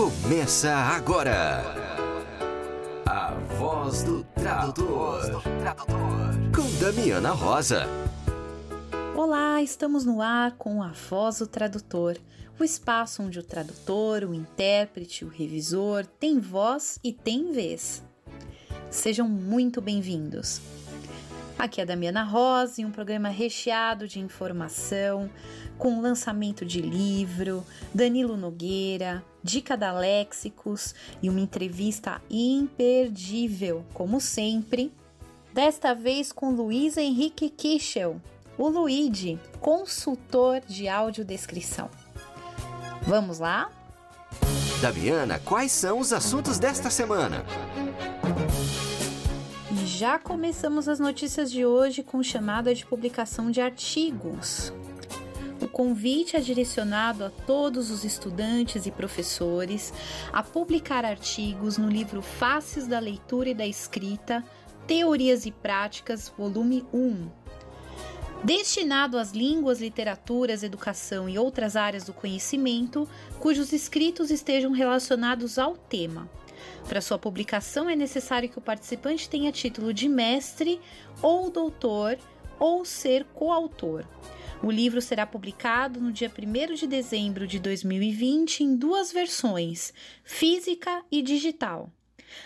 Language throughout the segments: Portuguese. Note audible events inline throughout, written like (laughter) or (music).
Começa agora. A voz do tradutor. Com Damiana Rosa. Olá, estamos no ar com a Voz do Tradutor, o espaço onde o tradutor, o intérprete, o revisor tem voz e tem vez. Sejam muito bem-vindos. Aqui é a Damiana Rosa e um programa recheado de informação, com lançamento de livro, Danilo Nogueira, dica da Léxicos e uma entrevista imperdível, como sempre. Desta vez com Luiz Henrique Kischel, o Luigi, consultor de audiodescrição. Vamos lá? Damiana, quais são os assuntos desta semana? Já começamos as notícias de hoje com chamada de publicação de artigos. O convite é direcionado a todos os estudantes e professores a publicar artigos no livro Faces da Leitura e da Escrita, Teorias e Práticas, volume 1. Destinado às línguas, literaturas, educação e outras áreas do conhecimento, cujos escritos estejam relacionados ao tema. Para sua publicação, é necessário que o participante tenha título de mestre ou doutor ou ser coautor. O livro será publicado no dia 1 de dezembro de 2020 em duas versões, física e digital.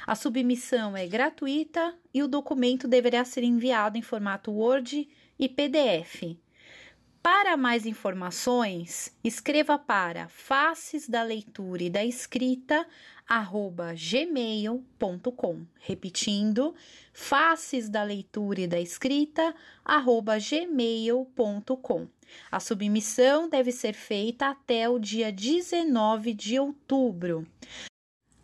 A submissão é gratuita e o documento deverá ser enviado em formato Word e PDF. Para mais informações, escreva para faces da leitura e da escrita arroba gmail.com. Repetindo, faces da leitura e da escrita arroba gmail.com. A submissão deve ser feita até o dia 19 de outubro.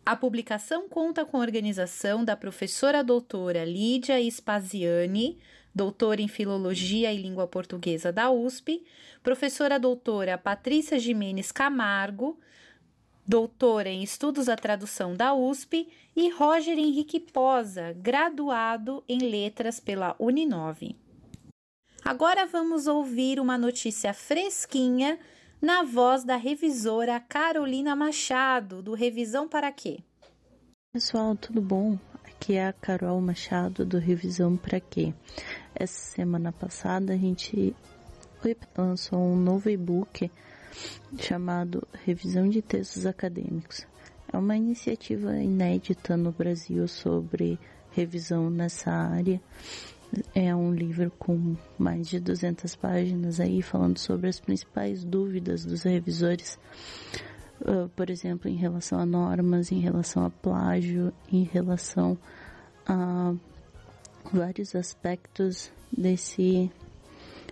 A publicação conta com a organização da professora doutora Lídia Spaziani, doutora em Filologia e Língua Portuguesa da USP, professora doutora Patrícia Jimenez Camargo, doutora em Estudos da Tradução da USP, e Roger Henrique Posa, graduado em Letras pela Uninove. Agora vamos ouvir uma notícia fresquinha na voz da revisora Carolina Machado, do Revisão para Quê? Pessoal, tudo bom? Aqui é a Carol Machado, do Revisão para Quê? Essa semana passada a gente lançou um novo e-book chamado Revisão de Textos Acadêmicos. É uma iniciativa inédita no Brasil sobre revisão nessa área. É um livro com mais de 200 páginas aí falando sobre as principais dúvidas dos revisores, uh, por exemplo, em relação a normas, em relação a plágio, em relação a vários aspectos desse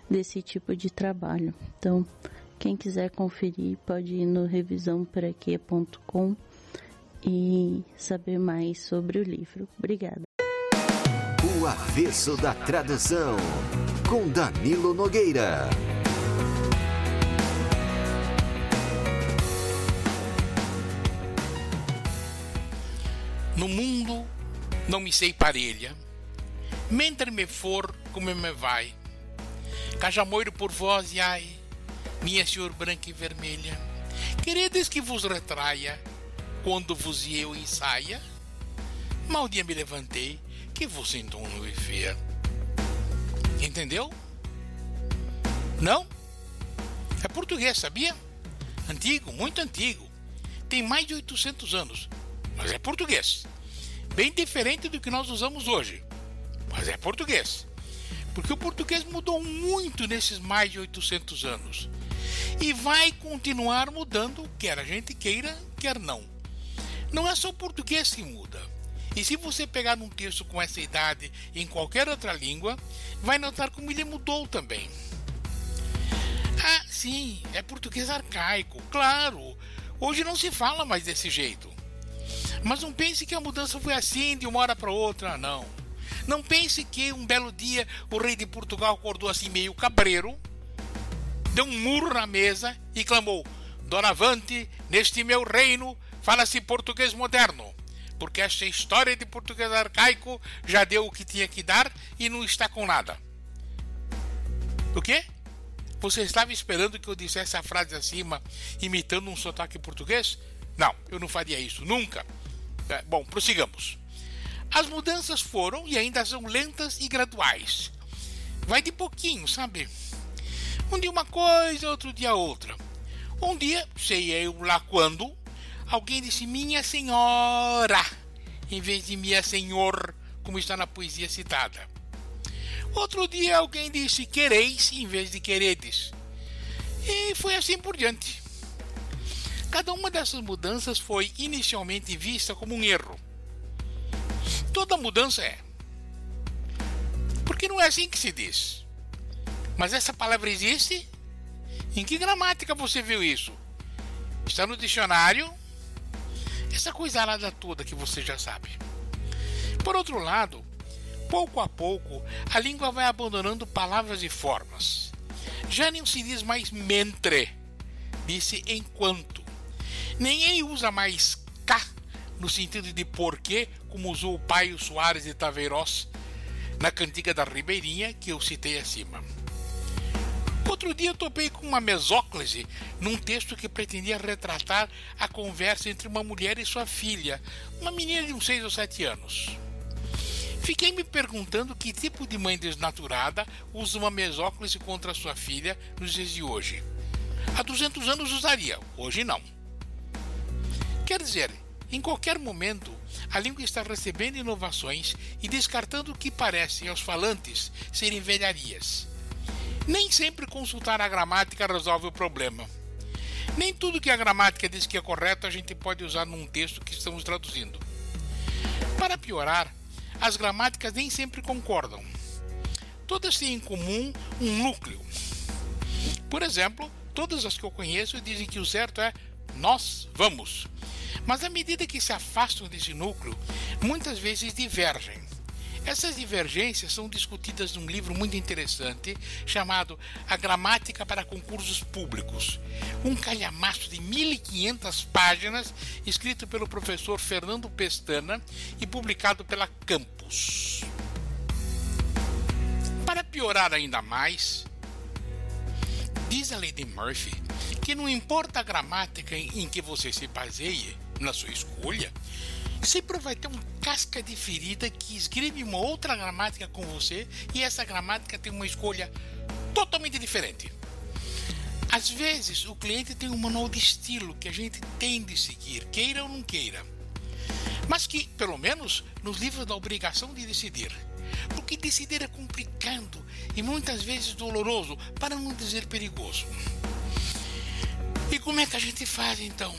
desse tipo de trabalho. Então, quem quiser conferir pode ir no revisãoporaquê.com e saber mais sobre o livro. Obrigada. O avesso da tradução com Danilo Nogueira. No mundo não me sei parelha, mentre me for como me vai. Cajamoiro por vós e ai, minha senhor branca e vermelha, queredes que vos retraia quando vos eu ensaia? Mal dia me levantei que vos entono e feia. Entendeu? Não? É português, sabia? Antigo, muito antigo. Tem mais de 800 anos, mas é português. Bem diferente do que nós usamos hoje, mas é português. Porque o português mudou muito nesses mais de 800 anos. E vai continuar mudando, quer a gente queira, quer não. Não é só o português que muda. E se você pegar um texto com essa idade em qualquer outra língua, vai notar como ele mudou também. Ah, sim, é português arcaico, claro. Hoje não se fala mais desse jeito. Mas não pense que a mudança foi assim de uma hora para outra, não. Não pense que um belo dia o rei de Portugal acordou assim meio cabreiro, deu um murro na mesa e clamou: Doravante, neste meu reino, fala-se português moderno porque esta história de português arcaico já deu o que tinha que dar e não está com nada. O quê? Você estava esperando que eu dissesse a frase acima, imitando um sotaque português? Não, eu não faria isso, nunca. É, bom, prossigamos. As mudanças foram e ainda são lentas e graduais. Vai de pouquinho, sabe? Um dia uma coisa, outro dia outra. Um dia, sei eu lá quando, alguém disse minha senhora, em vez de minha senhor, como está na poesia citada. Outro dia alguém disse quereis em vez de queredes. E foi assim por diante. Cada uma dessas mudanças foi inicialmente vista como um erro. Toda mudança é. Porque não é assim que se diz. Mas essa palavra existe? Em que gramática você viu isso? Está no dicionário? Essa coisa lá toda que você já sabe. Por outro lado, pouco a pouco, a língua vai abandonando palavras e formas. Já nem se diz mais mentre, disse enquanto. Ninguém usa mais cá no sentido de porquê, como usou o pai Soares de Taveiroz na cantiga da Ribeirinha que eu citei acima. Outro dia eu topei com uma mesóclise num texto que pretendia retratar a conversa entre uma mulher e sua filha, uma menina de uns 6 ou 7 anos. Fiquei me perguntando que tipo de mãe desnaturada usa uma mesóclise contra sua filha nos dias de hoje. Há 200 anos usaria, hoje não. Quer dizer, em qualquer momento, a língua está recebendo inovações e descartando o que parecem aos falantes serem velharias. Nem sempre consultar a gramática resolve o problema. Nem tudo que a gramática diz que é correto a gente pode usar num texto que estamos traduzindo. Para piorar, as gramáticas nem sempre concordam. Todas têm em comum um núcleo. Por exemplo, todas as que eu conheço dizem que o certo é nós vamos. Mas à medida que se afastam desse núcleo, muitas vezes divergem. Essas divergências são discutidas num livro muito interessante chamado A Gramática para Concursos Públicos, um calhamaço de 1500 páginas, escrito pelo professor Fernando Pestana e publicado pela Campus. Para piorar ainda mais, diz a Lady Murphy que não importa a gramática em que você se baseie na sua escolha, sempre vai ter um casca de ferida que escreve uma outra gramática com você e essa gramática tem uma escolha totalmente diferente. Às vezes, o cliente tem um manual de estilo que a gente tem de seguir, queira ou não queira. Mas que, pelo menos, nos livra da obrigação de decidir. Porque decidir é complicado e muitas vezes doloroso, para não dizer perigoso. E como é que a gente faz então?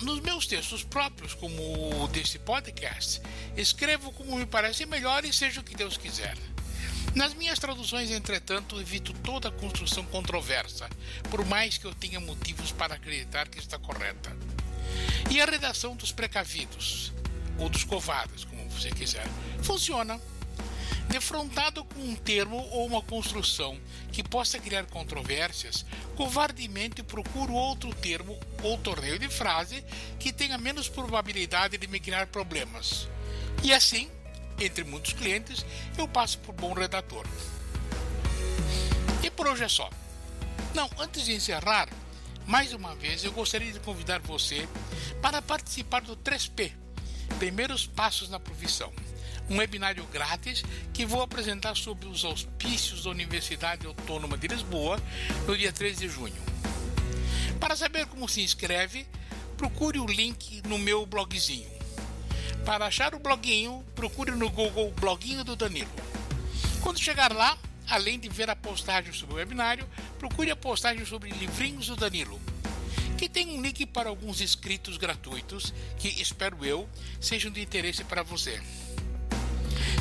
Nos meus textos próprios, como o desse podcast, escrevo como me parece melhor e seja o que Deus quiser. Nas minhas traduções, entretanto, evito toda construção controversa, por mais que eu tenha motivos para acreditar que está correta. E a redação dos precavidos, ou dos covardes, como você quiser, funciona Defrontado com um termo ou uma construção que possa criar controvérsias, covardemente procuro outro termo ou torneio de frase que tenha menos probabilidade de me criar problemas. E assim, entre muitos clientes, eu passo por bom redator. E por hoje é só. Não, antes de encerrar, mais uma vez eu gostaria de convidar você para participar do 3P Primeiros Passos na Profissão um webinário grátis que vou apresentar sobre os auspícios da Universidade Autônoma de Lisboa no dia 13 de junho. Para saber como se inscreve, procure o link no meu blogzinho. Para achar o bloguinho, procure no Google Bloguinho do Danilo. Quando chegar lá, além de ver a postagem sobre o webinário, procure a postagem sobre livrinhos do Danilo, que tem um link para alguns inscritos gratuitos que, espero eu, sejam de interesse para você.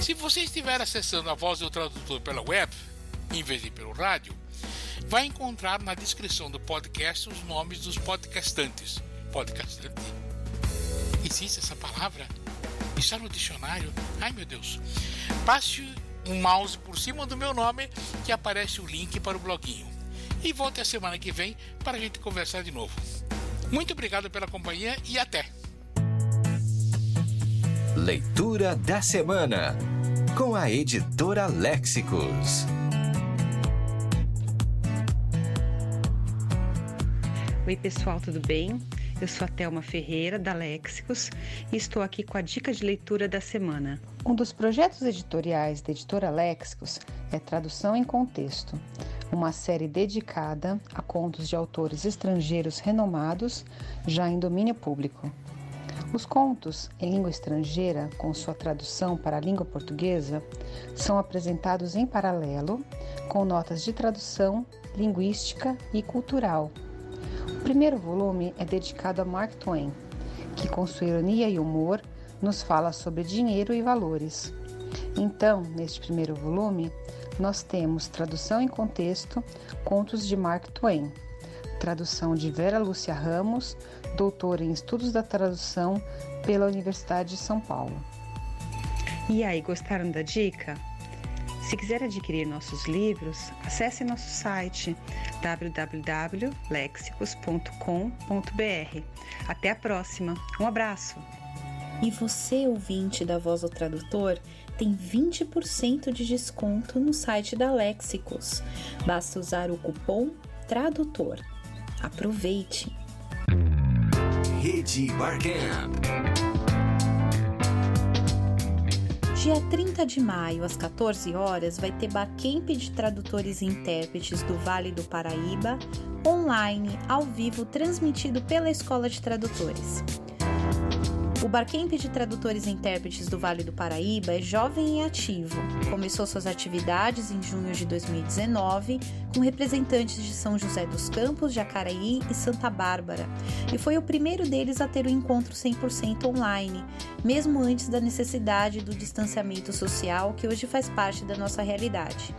Se você estiver acessando a voz do tradutor pela web, em vez de pelo rádio, vai encontrar na descrição do podcast os nomes dos podcastantes. Podcastante? Existe essa palavra? Está no dicionário? Ai meu Deus! Passe um mouse por cima do meu nome que aparece o link para o bloguinho. E volte a semana que vem para a gente conversar de novo. Muito obrigado pela companhia e até! Leitura da Semana, com a editora Léxicos. Oi, pessoal, tudo bem? Eu sou a Thelma Ferreira, da Léxicos, e estou aqui com a dica de leitura da semana. Um dos projetos editoriais da editora Léxicos é Tradução em Contexto, uma série dedicada a contos de autores estrangeiros renomados já em domínio público. Os contos em língua estrangeira, com sua tradução para a língua portuguesa, são apresentados em paralelo, com notas de tradução, linguística e cultural o primeiro volume é dedicado a Mark Twain, que com sua ironia e humor nos fala sobre dinheiro e valores. Então, neste primeiro volume, nós temos tradução em contexto, contos de Mark Twain, tradução de Vera Lúcia Ramos, doutora em estudos da tradução pela Universidade de São Paulo. E aí, gostaram da dica? Se quiser adquirir nossos livros, acesse nosso site www.lexicos.com.br. Até a próxima. Um abraço. E você, ouvinte da Voz do Tradutor, tem 20% de desconto no site da Lexicos. Basta usar o cupom TRADUTOR. Aproveite! Rede Barcamp. Dia 30 de maio, às 14 horas, vai ter Barcamp de tradutores e intérpretes do Vale do Paraíba, online, ao vivo, transmitido pela Escola de Tradutores. O Barcamp de Tradutores e Intérpretes do Vale do Paraíba é jovem e ativo. Começou suas atividades em junho de 2019 com representantes de São José dos Campos, Jacaraí e Santa Bárbara, e foi o primeiro deles a ter o um encontro 100% online, mesmo antes da necessidade do distanciamento social que hoje faz parte da nossa realidade.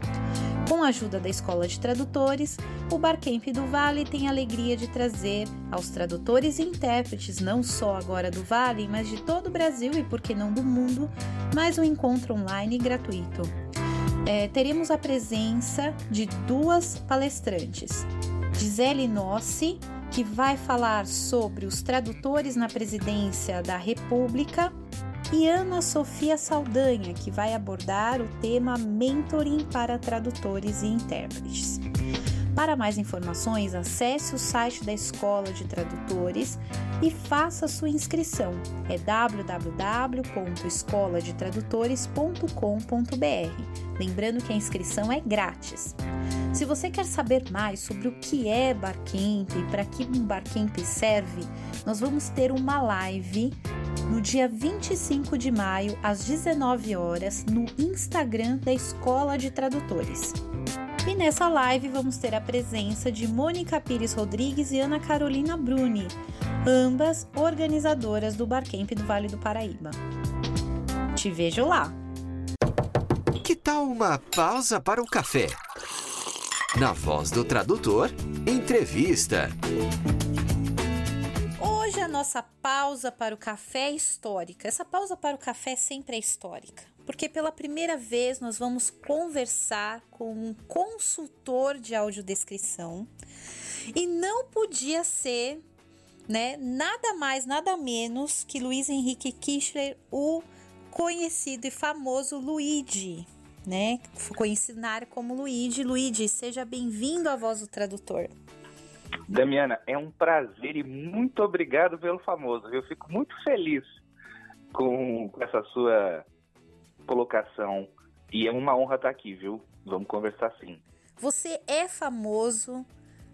Com a ajuda da Escola de Tradutores, o Barcamp do Vale tem a alegria de trazer aos tradutores e intérpretes, não só agora do Vale, mas de todo o Brasil e, por que não, do mundo, mais um encontro online gratuito. É, teremos a presença de duas palestrantes. Gisele Nossi, que vai falar sobre os tradutores na presidência da República e Ana Sofia Saldanha, que vai abordar o tema Mentoring para tradutores e intérpretes. Para mais informações, acesse o site da Escola de Tradutores e faça sua inscrição. É www.escoladetradutores.com.br. Lembrando que a inscrição é grátis. Se você quer saber mais sobre o que é Barcamp e para que um Barcamp serve, nós vamos ter uma live no dia 25 de maio, às 19 horas, no Instagram da Escola de Tradutores. E nessa live vamos ter a presença de Mônica Pires Rodrigues e Ana Carolina Bruni, ambas organizadoras do Barcamp do Vale do Paraíba. Te vejo lá! Que tal uma pausa para o café? Na voz do tradutor, entrevista. Hoje a nossa pausa para o café é histórica. Essa pausa para o café sempre é histórica, porque pela primeira vez nós vamos conversar com um consultor de audiodescrição e não podia ser, né, nada mais, nada menos que Luiz Henrique Kichler, o conhecido e famoso Luigi, né? Conhecido na área como Luigi. Luigi, seja bem-vindo à Voz do Tradutor. Damiana, é um prazer e muito obrigado pelo famoso. Eu fico muito feliz com essa sua colocação e é uma honra estar aqui, viu? Vamos conversar sim. Você é famoso,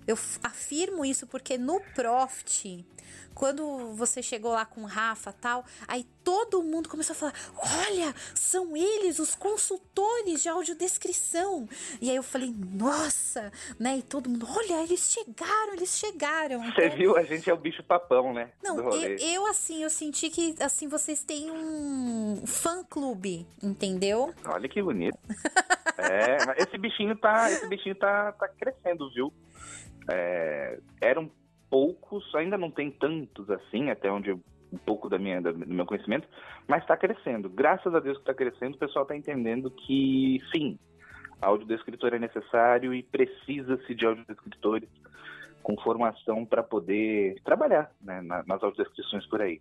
eu afirmo isso porque no Profit quando você chegou lá com o Rafa tal, aí todo mundo começou a falar: olha, são eles os consultores de audiodescrição. E aí eu falei, nossa, né? E todo mundo, olha, eles chegaram, eles chegaram. Você então, viu? A gente é o bicho papão, né? Não, eu, eu, assim, eu senti que assim, vocês têm um fã clube, entendeu? Olha que bonito. é, esse bichinho tá. Esse bichinho tá, tá crescendo, viu? É, era um poucos, ainda não tem tantos assim, até onde um pouco da minha, do meu conhecimento, mas está crescendo. Graças a Deus que está crescendo, o pessoal está entendendo que sim, audiodescritor é necessário e precisa-se de audiodescritores com formação para poder trabalhar né, nas audiodescrições por aí.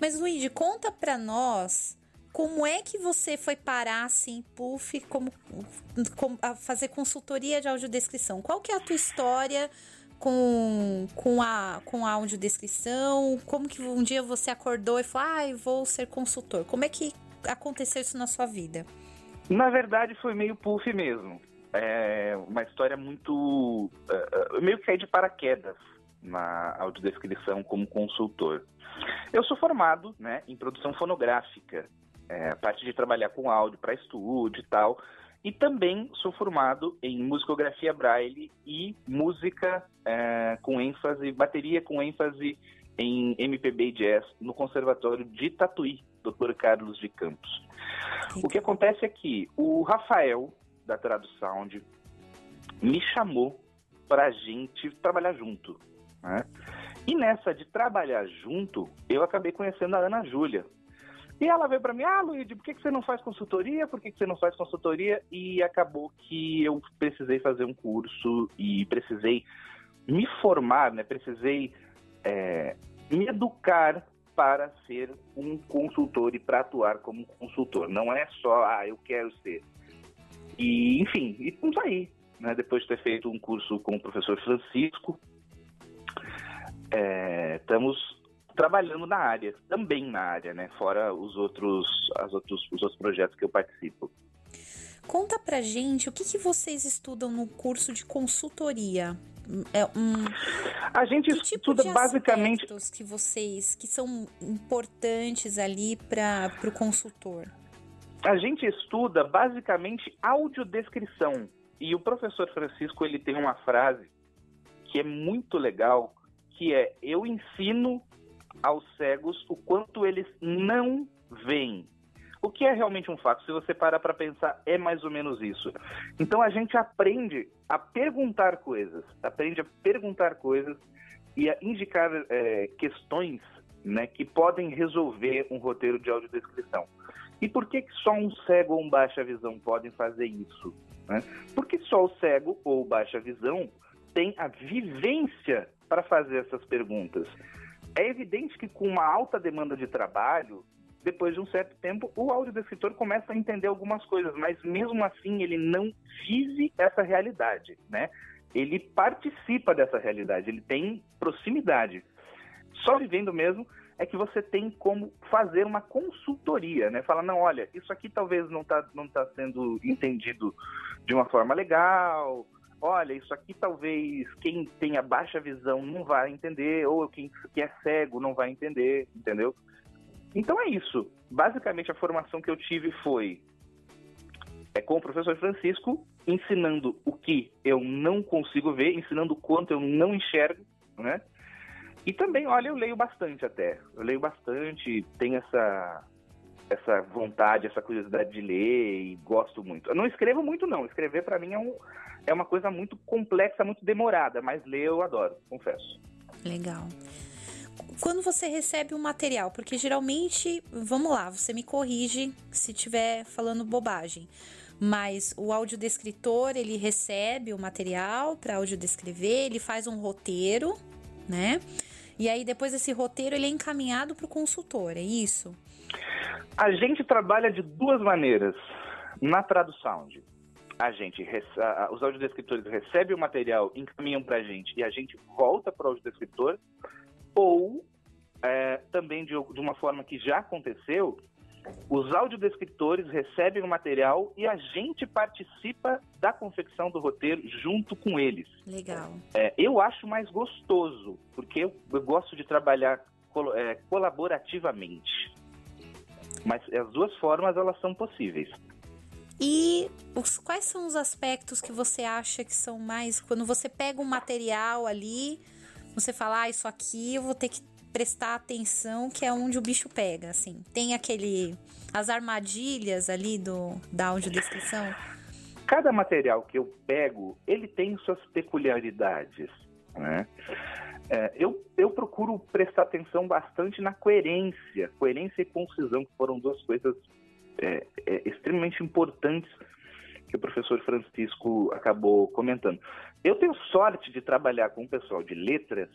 Mas Luigi, conta para nós como é que você foi parar assim, puff, como, como a fazer consultoria de audiodescrição? Qual que é a tua história com, com, a, com a audiodescrição? Como que um dia você acordou e falou, ah, vou ser consultor? Como é que aconteceu isso na sua vida? Na verdade, foi meio puff mesmo. É uma história muito. Uh, meio que caí de paraquedas na audiodescrição como consultor. Eu sou formado né, em produção fonográfica, é, a parte de trabalhar com áudio para estúdio e tal. E também sou formado em musicografia braille e música é, com ênfase, bateria com ênfase em MPB e jazz no Conservatório de Tatuí, Dr. Carlos de Campos. O que acontece é que o Rafael, da Tradução, me chamou para a gente trabalhar junto. Né? E nessa de trabalhar junto, eu acabei conhecendo a Ana Júlia, e ela veio para mim, ah, Luíde, por que, que você não faz consultoria? Por que, que você não faz consultoria? E acabou que eu precisei fazer um curso e precisei me formar, né? Precisei é, me educar para ser um consultor e para atuar como consultor. Não é só, ah, eu quero ser. E, enfim, e estamos aí. Né? Depois de ter feito um curso com o professor Francisco, é, estamos trabalhando na área, também na área, né? Fora os outros, as outros, os outros projetos que eu participo. Conta pra gente o que, que vocês estudam no curso de consultoria. É um, a gente que tipo estuda basicamente que vocês que são importantes ali para o consultor. A gente estuda basicamente audiodescrição e o professor Francisco ele tem uma frase que é muito legal, que é eu ensino aos cegos o quanto eles não veem. O que é realmente um fato, se você parar para pensar, é mais ou menos isso. Então a gente aprende a perguntar coisas, aprende a perguntar coisas e a indicar é, questões né, que podem resolver um roteiro de audiodescrição. E por que, que só um cego ou um baixa visão podem fazer isso? Né? Porque só o cego ou baixa visão tem a vivência para fazer essas perguntas. É evidente que com uma alta demanda de trabalho, depois de um certo tempo, o audiodescritor começa a entender algumas coisas, mas mesmo assim ele não vive essa realidade, né? Ele participa dessa realidade, ele tem proximidade. Só vivendo mesmo é que você tem como fazer uma consultoria, né? Falar, não, olha, isso aqui talvez não está não tá sendo entendido de uma forma legal, olha, isso aqui talvez quem tenha baixa visão não vai entender, ou quem, quem é cego não vai entender, entendeu? Então é isso. Basicamente a formação que eu tive foi é com o professor Francisco, ensinando o que eu não consigo ver, ensinando o quanto eu não enxergo, né? E também, olha, eu leio bastante até. Eu leio bastante, tenho essa essa vontade, essa curiosidade de ler e gosto muito. Eu não escrevo muito não, escrever para mim é um é uma coisa muito complexa, muito demorada, mas ler eu adoro, confesso. Legal. Quando você recebe um material, porque geralmente, vamos lá, você me corrige se estiver falando bobagem, mas o audiodescritor, ele recebe o material para audiodescrever, ele faz um roteiro, né? E aí depois esse roteiro ele é encaminhado para o consultor, é isso? A gente trabalha de duas maneiras na tradução a gente, os audiodescritores recebem o material, encaminham para a gente e a gente volta para o audiodescritor, ou é, também de, de, uma forma que já aconteceu, os audiodescritores recebem o material e a gente participa da confecção do roteiro junto com eles. Legal. É, eu acho mais gostoso, porque eu, eu gosto de trabalhar col é, colaborativamente. Mas as duas formas elas são possíveis. E os, quais são os aspectos que você acha que são mais. Quando você pega um material ali, você fala, ah, isso aqui eu vou ter que prestar atenção, que é onde o bicho pega, assim. Tem aquele. as armadilhas ali do, da audiodescrição. Cada material que eu pego, ele tem suas peculiaridades, né? É, eu, eu procuro prestar atenção bastante na coerência, coerência e concisão, que foram duas coisas é, é, extremamente importantes que o professor Francisco acabou comentando. Eu tenho sorte de trabalhar com um pessoal de letras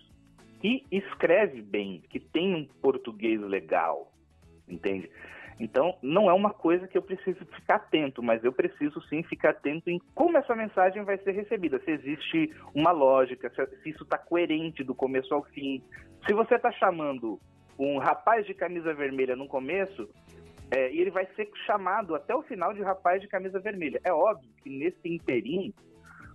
que escreve bem, que tem um português legal, entende? Então, não é uma coisa que eu preciso ficar atento, mas eu preciso sim ficar atento em como essa mensagem vai ser recebida, se existe uma lógica, se isso está coerente do começo ao fim. Se você está chamando um rapaz de camisa vermelha no começo, é, e ele vai ser chamado até o final de rapaz de camisa vermelha. É óbvio que nesse interim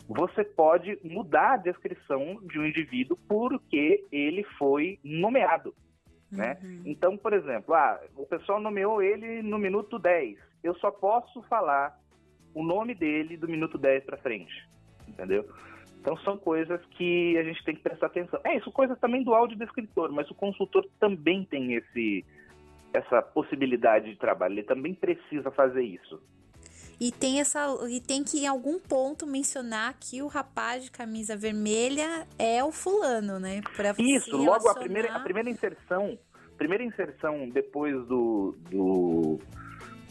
você pode mudar a descrição de um indivíduo porque ele foi nomeado. Né? Uhum. Então, por exemplo, ah, o pessoal nomeou ele no minuto 10. Eu só posso falar o nome dele do minuto 10 para frente. Entendeu? Então são coisas que a gente tem que prestar atenção. É isso, coisas também do áudio do escritor, mas o consultor também tem esse essa possibilidade de trabalho, ele também precisa fazer isso. E tem essa e tem que em algum ponto mencionar que o rapaz de camisa vermelha é o fulano, né? Pra Isso, logo a primeira a primeira inserção, primeira inserção depois do, do,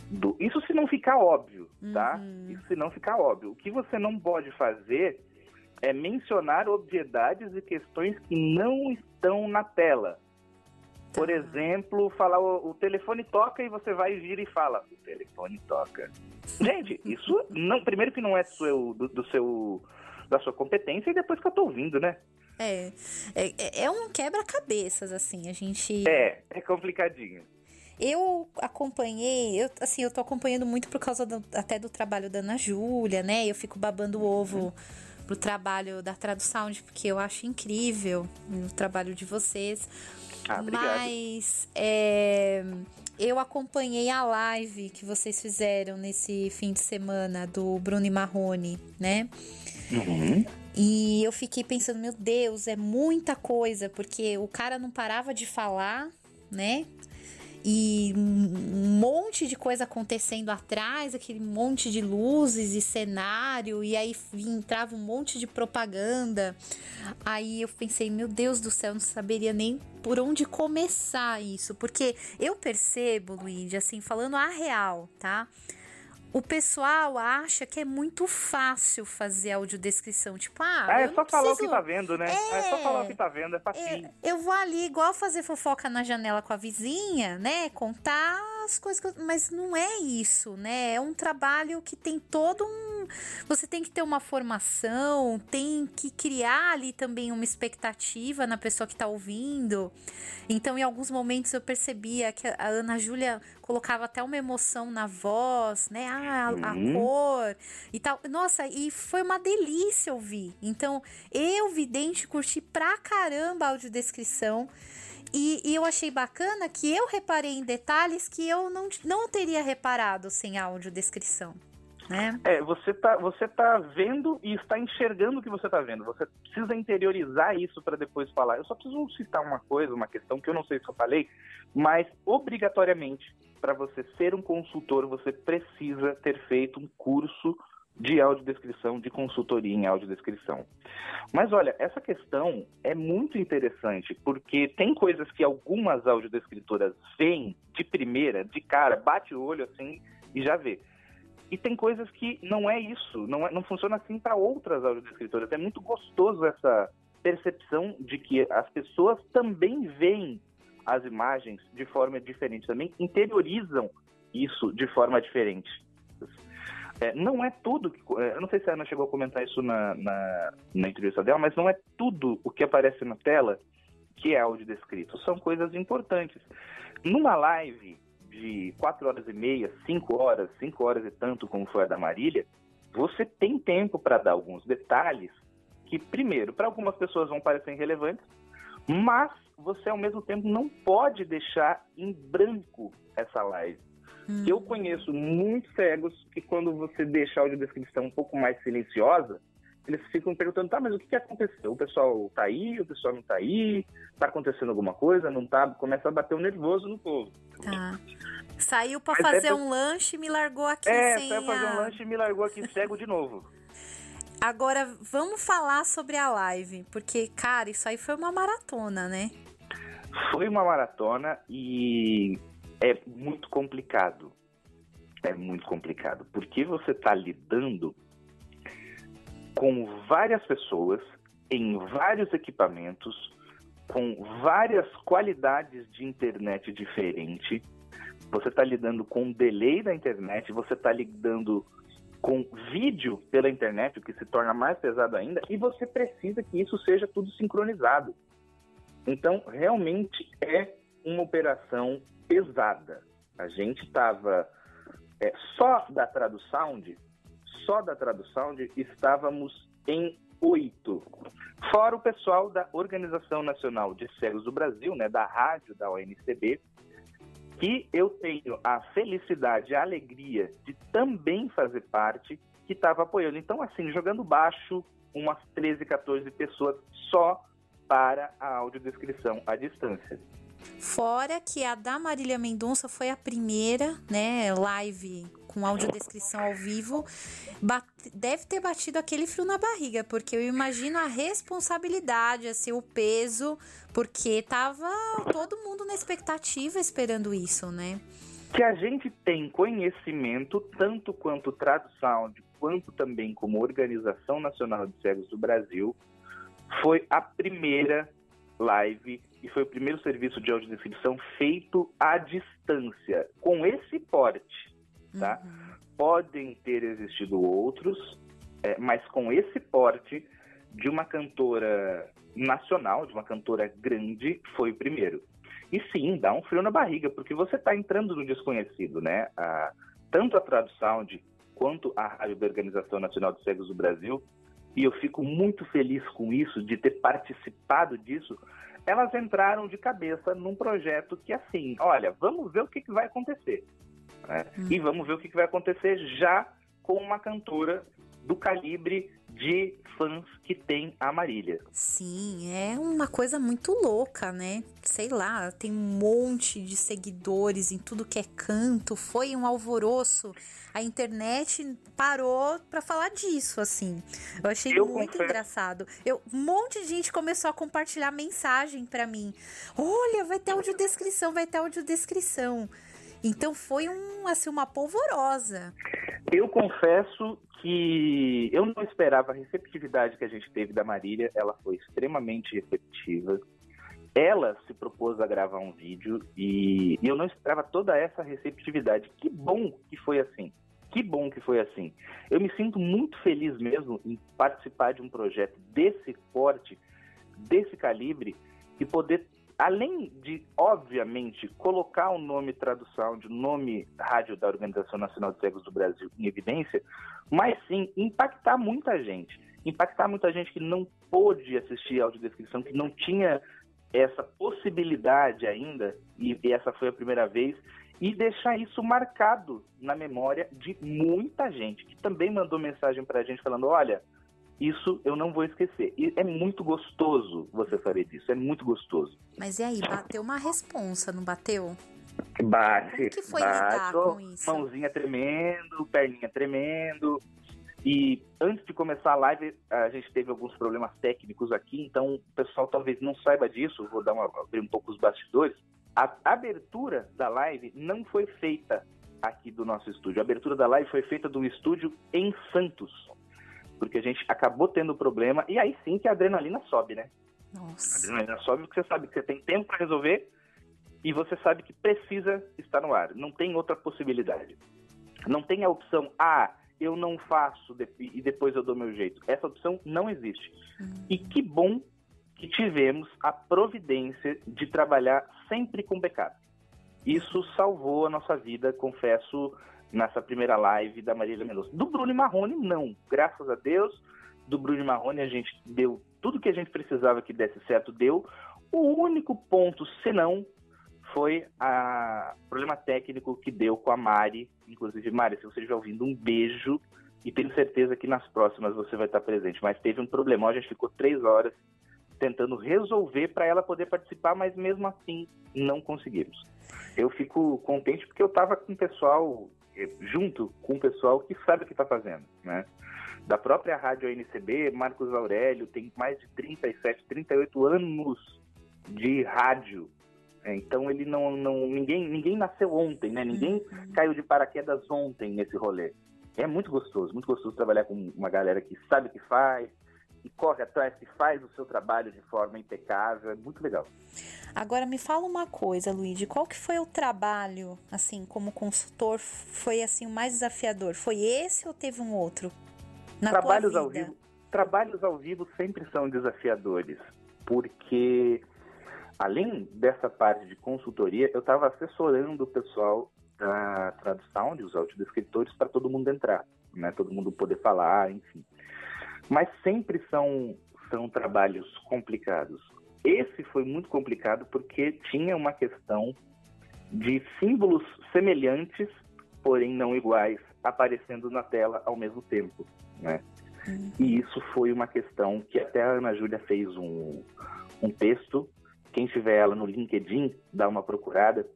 do isso se não ficar óbvio, tá? Uhum. Isso se não ficar óbvio. O que você não pode fazer é mencionar obviedades e questões que não estão na tela. Por exemplo, falar o, o, telefone toca e você vai vir e fala, o telefone toca. Gente, isso não, primeiro que não é seu, do, do seu da sua competência e depois que eu tô ouvindo, né? É, é, é um quebra-cabeças, assim, a gente... É, é complicadinho. Eu acompanhei, eu, assim, eu tô acompanhando muito por causa do, até do trabalho da Ana Júlia, né? Eu fico babando o ovo pro trabalho da tradução, porque eu acho incrível o trabalho de vocês. Ah, Mas é, eu acompanhei a live que vocês fizeram nesse fim de semana do Bruno Marrone, né? Uhum. E eu fiquei pensando, meu Deus, é muita coisa, porque o cara não parava de falar, né? E um monte de coisa acontecendo atrás, aquele monte de luzes e cenário, e aí entrava um monte de propaganda. Aí eu pensei, meu Deus do céu, não saberia nem por onde começar isso, porque eu percebo, Luigi, assim, falando a real, tá? O pessoal acha que é muito fácil fazer audiodescrição. Tipo, ah. É, é só falar o que tá vendo, né? É, é, só falar o que tá vendo, é facinho. É, eu vou ali, igual fazer fofoca na janela com a vizinha, né? Contar as coisas que eu... Mas não é isso, né? É um trabalho que tem todo um. Você tem que ter uma formação, tem que criar ali também uma expectativa na pessoa que tá ouvindo. Então, em alguns momentos eu percebia que a Ana Júlia colocava até uma emoção na voz, né? Ah, a, a uhum. cor e tal. Nossa, e foi uma delícia ouvir. Então, eu, vidente, curti pra caramba a audiodescrição. E, eu achei bacana que eu reparei em detalhes que eu não, não teria reparado sem audiodescrição. Né? É, você tá, você tá vendo e está enxergando o que você tá vendo. Você precisa interiorizar isso para depois falar. Eu só preciso citar uma coisa, uma questão que eu não sei se eu falei, mas obrigatoriamente para você ser um consultor, você precisa ter feito um curso de audiodescrição, de consultoria em audiodescrição. Mas olha, essa questão é muito interessante, porque tem coisas que algumas audiodescritoras veem de primeira, de cara, bate o olho assim e já vê. E tem coisas que não é isso, não, é, não funciona assim para outras audiodescritoras. É muito gostoso essa percepção de que as pessoas também veem as imagens de forma diferente, também interiorizam isso de forma diferente. É, não é tudo que. É, eu não sei se a Ana chegou a comentar isso na, na, na entrevista dela, mas não é tudo o que aparece na tela que é áudio descrito. São coisas importantes. Numa live de 4 horas e meia, 5 horas, 5 horas e tanto, como foi a da Marília, você tem tempo para dar alguns detalhes que, primeiro, para algumas pessoas vão parecer irrelevantes, mas você ao mesmo tempo não pode deixar em branco essa live. Hum. Eu conheço muitos cegos que quando você deixa a audiodescrição um pouco mais silenciosa, eles ficam perguntando, tá, mas o que, que aconteceu? O pessoal tá aí, o pessoal não tá aí, tá acontecendo alguma coisa, não tá? Começa a bater um nervoso no povo. Tá. Saiu para fazer é um lanche e me largou aqui é, sem saiu fazer um lanche e me largou aqui cego de novo. Agora, vamos falar sobre a live, porque, cara, isso aí foi uma maratona, né? Foi uma maratona e é muito complicado. É muito complicado, porque você está lidando com várias pessoas em vários equipamentos, com várias qualidades de internet diferente, você está lidando com delay da internet, você está lidando com vídeo pela internet, o que se torna mais pesado ainda, e você precisa que isso seja tudo sincronizado. Então, realmente é uma operação pesada. A gente estava é, só da tradução, só da tradução, estávamos em oito. Fora o pessoal da Organização Nacional de Cegos do Brasil, né, da rádio da ONCB, que eu tenho a felicidade a alegria de também fazer parte, que estava apoiando. Então, assim, jogando baixo umas 13, 14 pessoas só para a audiodescrição à distância. Fora que a da Marília Mendonça foi a primeira, né, live com audiodescrição ao vivo, deve ter batido aquele frio na barriga, porque eu imagino a responsabilidade, assim, o peso, porque tava todo mundo na expectativa esperando isso, né? Que a gente tem conhecimento, tanto quanto tradução, quanto também como Organização Nacional de Cegos do Brasil, foi a primeira live e foi o primeiro serviço de audiodescrição feito à distância, com esse porte, tá? Uhum. Podem ter existido outros, é, mas com esse porte de uma cantora nacional, de uma cantora grande, foi o primeiro. E sim, dá um frio na barriga, porque você está entrando no desconhecido, né? A, tanto a tradução quanto a Rádio da Organização Nacional de Cegos do Brasil e eu fico muito feliz com isso, de ter participado disso, elas entraram de cabeça num projeto que, assim, olha, vamos ver o que, que vai acontecer. Né? Hum. E vamos ver o que, que vai acontecer já com uma cantora do calibre de fãs que tem a Marília. Sim, é uma coisa muito louca, né? Sei lá, tem um monte de seguidores em tudo que é canto, foi um alvoroço. A internet parou para falar disso, assim. Eu achei eu muito confesso. engraçado. Eu, um monte de gente começou a compartilhar mensagem para mim. Olha, vai ter audiodescrição, vai ter audiodescrição. Então foi um, assim, uma polvorosa. Eu confesso que eu não esperava a receptividade que a gente teve da Marília, ela foi extremamente receptiva. Ela se propôs a gravar um vídeo e, eu não esperava toda essa receptividade. Que bom que foi assim. Que bom que foi assim. Eu me sinto muito feliz mesmo em participar de um projeto desse porte, desse calibre e poder além de, obviamente, colocar o nome tradução de nome rádio da Organização Nacional de Cegos do Brasil em evidência, mas sim impactar muita gente. Impactar muita gente que não pôde assistir a audiodescrição, que não tinha essa possibilidade ainda, e essa foi a primeira vez, e deixar isso marcado na memória de muita gente que também mandou mensagem para a gente falando: olha, isso eu não vou esquecer. E é muito gostoso você saber disso, é muito gostoso. Mas e aí, bateu uma responsa, não bateu? Bate. Como que foi bate, lidar com isso? Mãozinha tremendo, perninha tremendo. E antes de começar a live, a gente teve alguns problemas técnicos aqui, então o pessoal talvez não saiba disso, vou dar uma, abrir um pouco os bastidores. A abertura da live não foi feita aqui do nosso estúdio. A abertura da live foi feita do estúdio em Santos porque a gente acabou tendo problema, e aí sim que a adrenalina sobe, né? Nossa. A adrenalina sobe porque você sabe que você tem tempo para resolver e você sabe que precisa estar no ar. Não tem outra possibilidade. Não tem a opção, ah, eu não faço e depois eu dou meu jeito. Essa opção não existe. Hum. E que bom que tivemos a providência de trabalhar sempre com backup. Isso salvou a nossa vida, confesso, nessa primeira live da Marília Mendonça. Do Bruno Marrone, não. Graças a Deus, do Bruno Marrone a gente deu tudo que a gente precisava que desse certo, deu. O único ponto, senão, foi o problema técnico que deu com a Mari. Inclusive, Mari, se você estiver ouvindo, um beijo. E tenho certeza que nas próximas você vai estar presente. Mas teve um problema, a gente ficou três horas tentando resolver para ela poder participar, mas mesmo assim não conseguimos. Eu fico contente porque eu estava com o pessoal junto com o pessoal que sabe o que está fazendo, né? Da própria rádio ANCB, Marcos Aurélio tem mais de 37, 38 anos de rádio. Então ele não, não ninguém, ninguém nasceu ontem, né? Ninguém uhum. caiu de paraquedas ontem nesse rolê. É muito gostoso, muito gostoso trabalhar com uma galera que sabe o que faz, e corre atrás, que faz o seu trabalho de forma impecável, é muito legal. Agora me fala uma coisa, Luigi, qual que foi o trabalho, assim, como consultor, foi assim o mais desafiador? Foi esse ou teve um outro? Na trabalhos ao vivo, trabalhos ao vivo sempre são desafiadores, porque além dessa parte de consultoria, eu estava assessorando o pessoal da tradução, os audiodescritores, para todo mundo entrar, né? Todo mundo poder falar, enfim. Mas sempre são são trabalhos complicados. Esse foi muito complicado porque tinha uma questão de símbolos semelhantes, porém não iguais, aparecendo na tela ao mesmo tempo, né? E isso foi uma questão que até a Ana Júlia fez um, um texto. Quem tiver ela no LinkedIn, dá uma procurada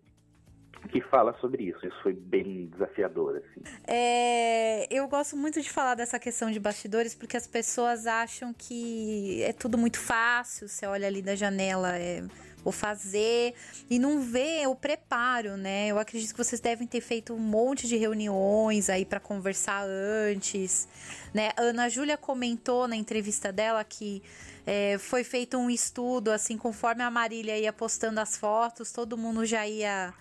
que fala sobre isso. Isso foi bem desafiador. Assim. É, eu gosto muito de falar dessa questão de bastidores porque as pessoas acham que é tudo muito fácil. Você olha ali da janela, é, vou fazer e não vê o preparo, né? Eu acredito que vocês devem ter feito um monte de reuniões aí para conversar antes, né? A Ana Júlia comentou na entrevista dela que é, foi feito um estudo, assim, conforme a Marília ia postando as fotos, todo mundo já ia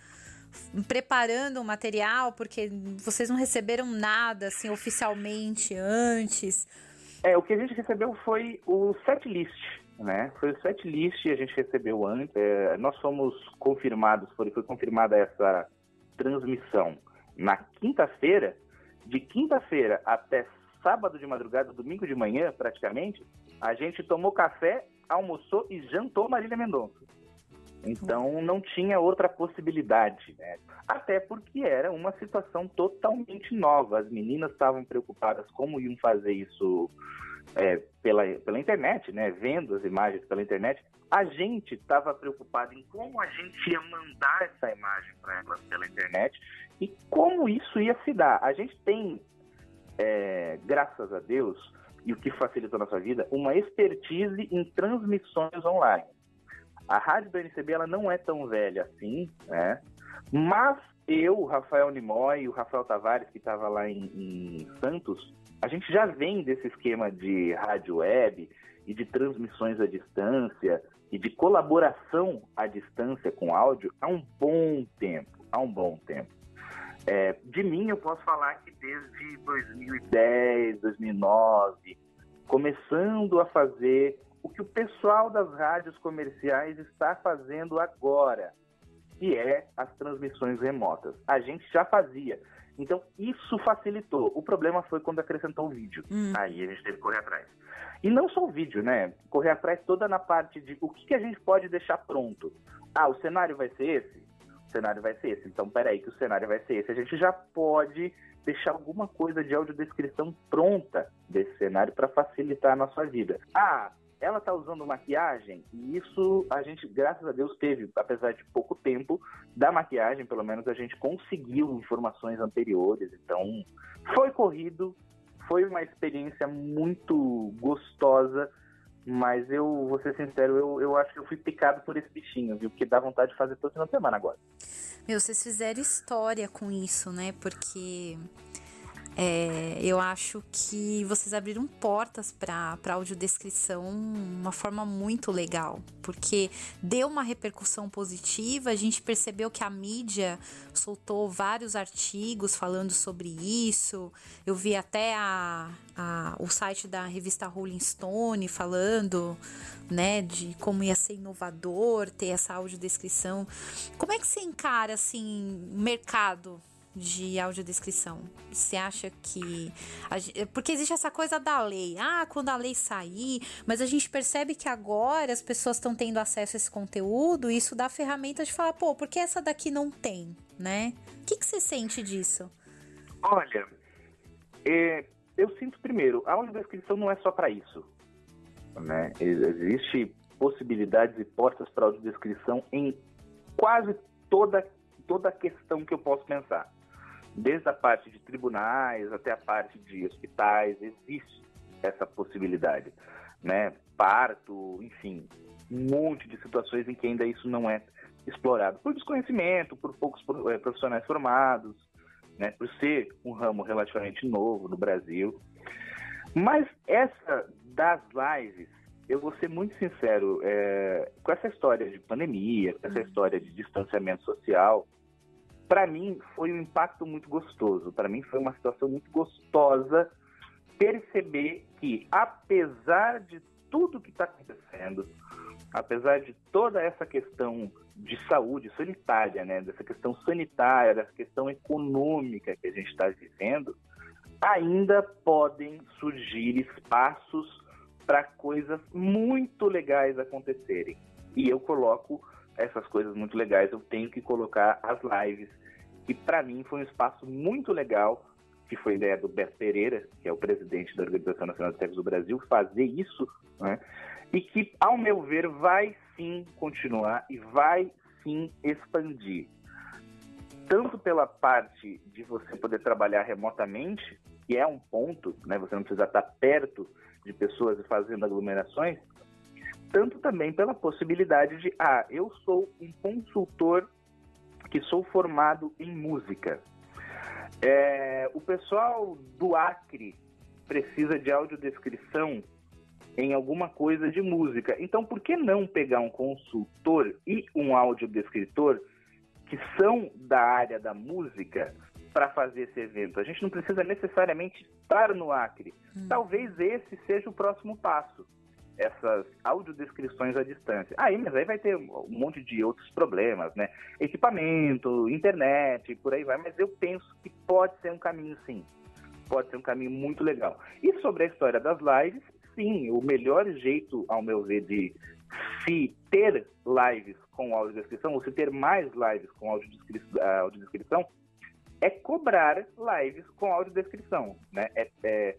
preparando o material, porque vocês não receberam nada assim oficialmente antes? É, o que a gente recebeu foi o set list, né? Foi o set list a gente recebeu antes. É, nós fomos confirmados, foi, foi confirmada essa transmissão na quinta-feira. De quinta-feira até sábado de madrugada, domingo de manhã, praticamente, a gente tomou café, almoçou e jantou Marília Mendonça. Então não tinha outra possibilidade, né? Até porque era uma situação totalmente nova. As meninas estavam preocupadas como iam fazer isso é, pela, pela internet, né? Vendo as imagens pela internet. A gente estava preocupado em como a gente ia mandar essa imagem para elas pela internet e como isso ia se dar. A gente tem, é, graças a Deus, e o que facilitou a nossa vida, uma expertise em transmissões online. A rádio do NCB ela não é tão velha assim, né? Mas eu, o Rafael Nimoy e o Rafael Tavares, que estava lá em, em, Santos, a gente já vem desse esquema de rádio web e de transmissões à distância e de colaboração à distância com áudio há um bom tempo, há um bom tempo. É, de mim, eu posso falar que desde 2010, 2009, começando a fazer o que o pessoal das rádios comerciais está fazendo agora, que é as transmissões remotas. A gente já fazia. Então, isso facilitou. O problema foi quando acrescentou o vídeo. Hum. Aí a gente teve que correr atrás. E não só o vídeo, né? Correr atrás toda na parte de o que, que a gente pode deixar pronto. Ah, o cenário vai ser esse? O cenário vai ser esse. Então, peraí, que o cenário vai ser esse. A gente já pode deixar alguma coisa de audiodescrição pronta desse cenário para facilitar a nossa vida. Ah, ela está usando maquiagem e isso a gente, graças a Deus, teve, apesar de pouco tempo, da maquiagem, pelo menos a gente conseguiu informações anteriores. Então, foi corrido, foi uma experiência muito gostosa, mas eu vou ser sincero, eu, eu acho que eu fui picado por esse bichinho, viu? Porque dá vontade de fazer todo final de semana agora. Meu, vocês fizeram história com isso, né? Porque é, eu acho que vocês abriram portas para audiodescrição uma forma muito legal, porque deu uma repercussão positiva. A gente percebeu que a mídia soltou vários artigos falando sobre isso. Eu vi até a, a, o site da revista Rolling Stone falando né, de como ia ser inovador ter essa audiodescrição. Como é que você encara assim mercado de audiodescrição? Você acha que. Porque existe essa coisa da lei. Ah, quando a lei sair, mas a gente percebe que agora as pessoas estão tendo acesso a esse conteúdo e isso dá ferramenta de falar, pô, por que essa daqui não tem, né? O que, que você sente disso? Olha, é, eu sinto primeiro, a audiodescrição não é só para isso. Né? Existe possibilidades e portas para audiodescrição em quase toda, toda a questão que eu posso pensar desde a parte de tribunais até a parte de hospitais, existe essa possibilidade, né? Parto, enfim, um monte de situações em que ainda isso não é explorado por desconhecimento, por poucos eh, profissionais formados, né? Por ser um ramo relativamente novo no Brasil. Mas essa das lives, eu vou ser muito sincero, é, com essa história de pandemia, com essa história de distanciamento social, para mim foi um impacto muito gostoso. Para mim foi uma situação muito gostosa perceber que, apesar de tudo que está acontecendo, apesar de toda essa questão de saúde sanitária, né, dessa questão sanitária, dessa questão econômica que a gente está vivendo, ainda podem surgir espaços para coisas muito legais acontecerem. E eu coloco essas coisas muito legais, eu tenho que colocar as lives, que para mim foi um espaço muito legal, que foi ideia do Beto Pereira, que é o presidente da Organização Nacional de Sexo do Brasil, fazer isso, né? e que, ao meu ver, vai sim continuar e vai sim expandir. Tanto pela parte de você poder trabalhar remotamente, que é um ponto, né? você não precisa estar perto de pessoas e fazendo aglomerações, tanto também pela possibilidade de, ah, eu sou um consultor que sou formado em música. É, o pessoal do Acre precisa de audiodescrição em alguma coisa de música. Então, por que não pegar um consultor e um audiodescritor que são da área da música para fazer esse evento? A gente não precisa necessariamente estar no Acre. Hum. Talvez esse seja o próximo passo essas audiodescrições à distância. Aí, mas aí vai ter um monte de outros problemas, né? Equipamento, internet, por aí vai, mas eu penso que pode ser um caminho sim. Pode ser um caminho muito legal. E sobre a história das lives, sim, o melhor jeito, ao meu ver, de se ter lives com audiodescrição, ou se ter mais lives com audiodescrição, é cobrar lives com audiodescrição, né? É, é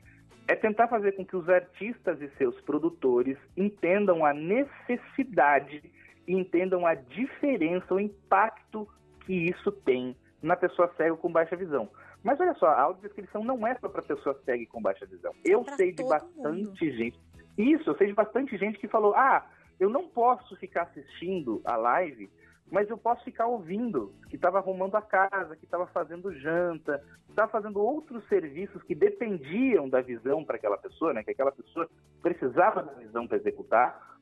é tentar fazer com que os artistas e seus produtores entendam a necessidade e entendam a diferença, o impacto que isso tem na pessoa cega com baixa visão. Mas olha só, a audiodescrição não é só para pessoa cega com baixa visão. É eu sei de bastante mundo. gente. Isso, eu sei de bastante gente que falou: ah, eu não posso ficar assistindo a live mas eu posso ficar ouvindo que estava arrumando a casa, que estava fazendo janta, estava fazendo outros serviços que dependiam da visão para aquela pessoa, né? Que aquela pessoa precisava da visão para executar.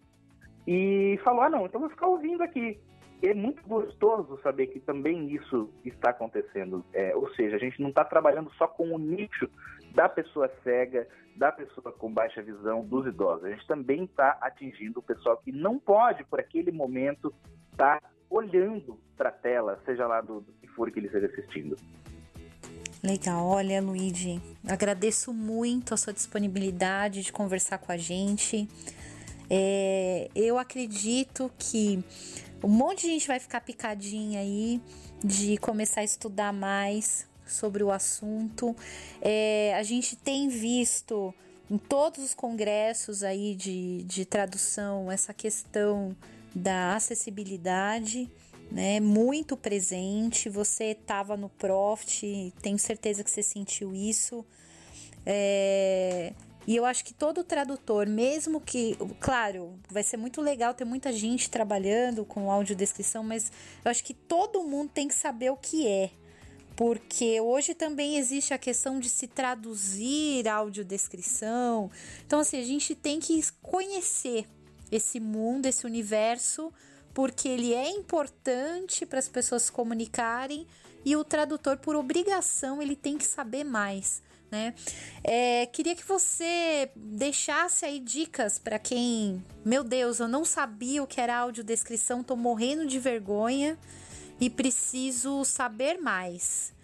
E falou: ah, não, então vou ficar ouvindo aqui. E é muito gostoso saber que também isso está acontecendo. É, ou seja, a gente não está trabalhando só com o nicho da pessoa cega, da pessoa com baixa visão, dos idosos. A gente também está atingindo o pessoal que não pode, por aquele momento, estar tá olhando para a tela, seja lá do, do que for que ele esteja assistindo. Legal, olha, Luigi, agradeço muito a sua disponibilidade de conversar com a gente. É, eu acredito que um monte de gente vai ficar picadinha aí de começar a estudar mais sobre o assunto. É, a gente tem visto em todos os congressos aí de, de tradução essa questão da acessibilidade, né, muito presente. Você estava no Profit, tenho certeza que você sentiu isso. É, e eu acho que todo tradutor, mesmo que, claro, vai ser muito legal ter muita gente trabalhando com audiodescrição, mas eu acho que todo mundo tem que saber o que é. Porque hoje também existe a questão de se traduzir audiodescrição. Então, assim, a gente tem que conhecer esse mundo, esse universo, porque ele é importante para as pessoas se comunicarem e o tradutor, por obrigação, ele tem que saber mais. Né? É, queria que você deixasse aí dicas para quem, meu Deus, eu não sabia o que era audiodescrição, tô morrendo de vergonha e preciso saber mais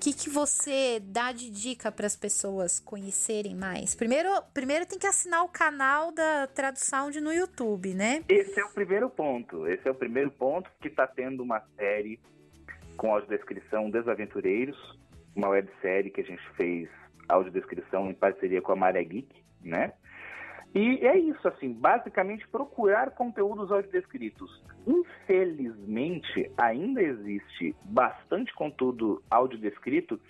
que, que você dá de dica para as pessoas conhecerem mais? Primeiro, primeiro tem que assinar o canal da Tradução no YouTube, né? Esse é o primeiro ponto. Esse é o primeiro ponto que está tendo uma série com audiodescrição Desaventureiros, uma websérie que a gente fez audiodescrição em parceria com a Maré Geek, né? E é isso, assim, basicamente procurar conteúdos audiodescritos. Infelizmente, ainda existe bastante conteúdo audiodescrito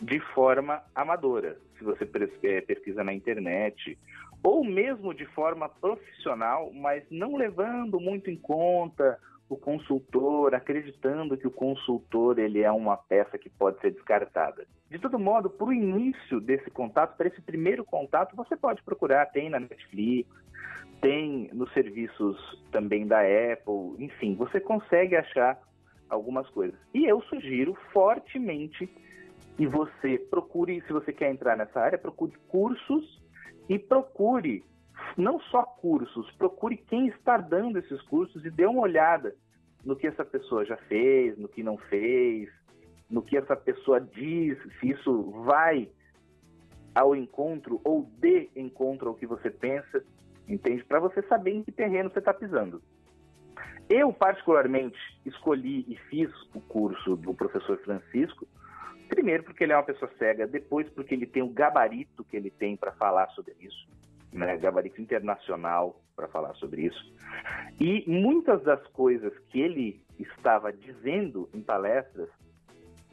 de forma amadora. Se você é, pesquisa na internet, ou mesmo de forma profissional, mas não levando muito em conta o consultor, acreditando que o consultor ele é uma peça que pode ser descartada. De todo modo, para o início desse contato, para esse primeiro contato, você pode procurar, tem na Netflix, tem nos serviços também da Apple, enfim, você consegue achar algumas coisas. E eu sugiro fortemente que você procure, se você quer entrar nessa área, procure cursos e procure não só cursos, procure quem está dando esses cursos e dê uma olhada no que essa pessoa já fez, no que não fez, no que essa pessoa diz, se isso vai ao encontro ou de encontro ao que você pensa, entende? Para você saber em que terreno você está pisando. Eu, particularmente, escolhi e fiz o curso do professor Francisco, primeiro porque ele é uma pessoa cega, depois porque ele tem o gabarito que ele tem para falar sobre isso, né? gabarito internacional para falar sobre isso. E muitas das coisas que ele estava dizendo em palestras,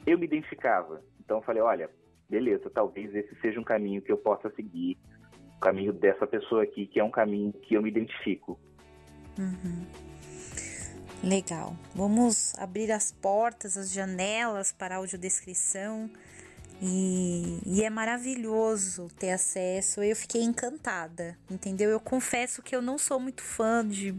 eu me identificava. Então eu falei, olha, beleza, talvez esse seja um caminho que eu possa seguir, o caminho dessa pessoa aqui, que é um caminho que eu me identifico. Uhum. Legal. Vamos abrir as portas, as janelas para a audiodescrição. E, e, é maravilhoso ter acesso. Eu fiquei encantada, entendeu? Eu confesso que eu não sou muito fã de,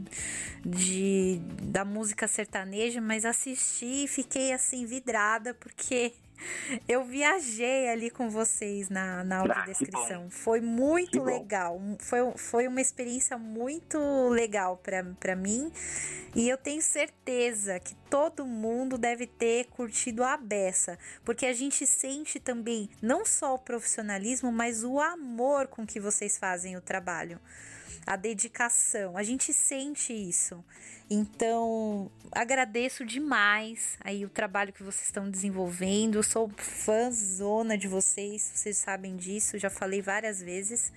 de da música sertaneja, mas assisti e fiquei assim vidrada porque (laughs) eu viajei ali com vocês na, na ah, audiodescrição. foi muito legal. Foi, foi uma experiência muito legal para mim. E eu tenho certeza que todo mundo deve ter curtido a beça. Porque a gente sente também não só o profissionalismo, mas o amor com que vocês fazem o trabalho a dedicação. A gente sente isso. Então, agradeço demais aí o trabalho que vocês estão desenvolvendo. Eu sou fãzona de vocês, vocês sabem disso, já falei várias vezes.